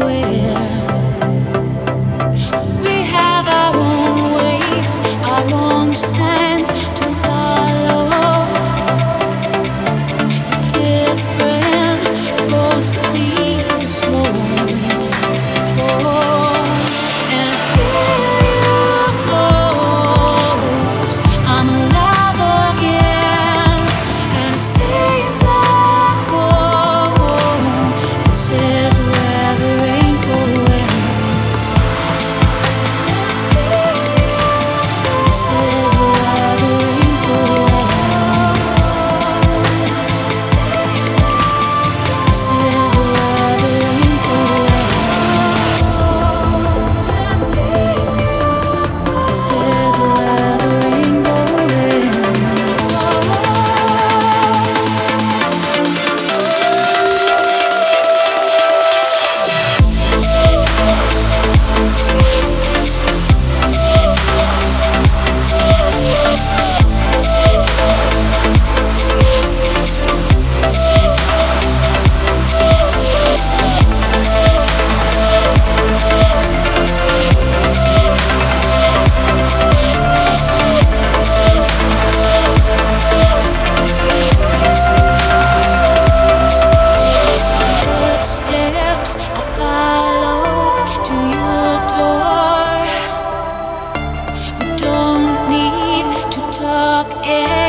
aware head.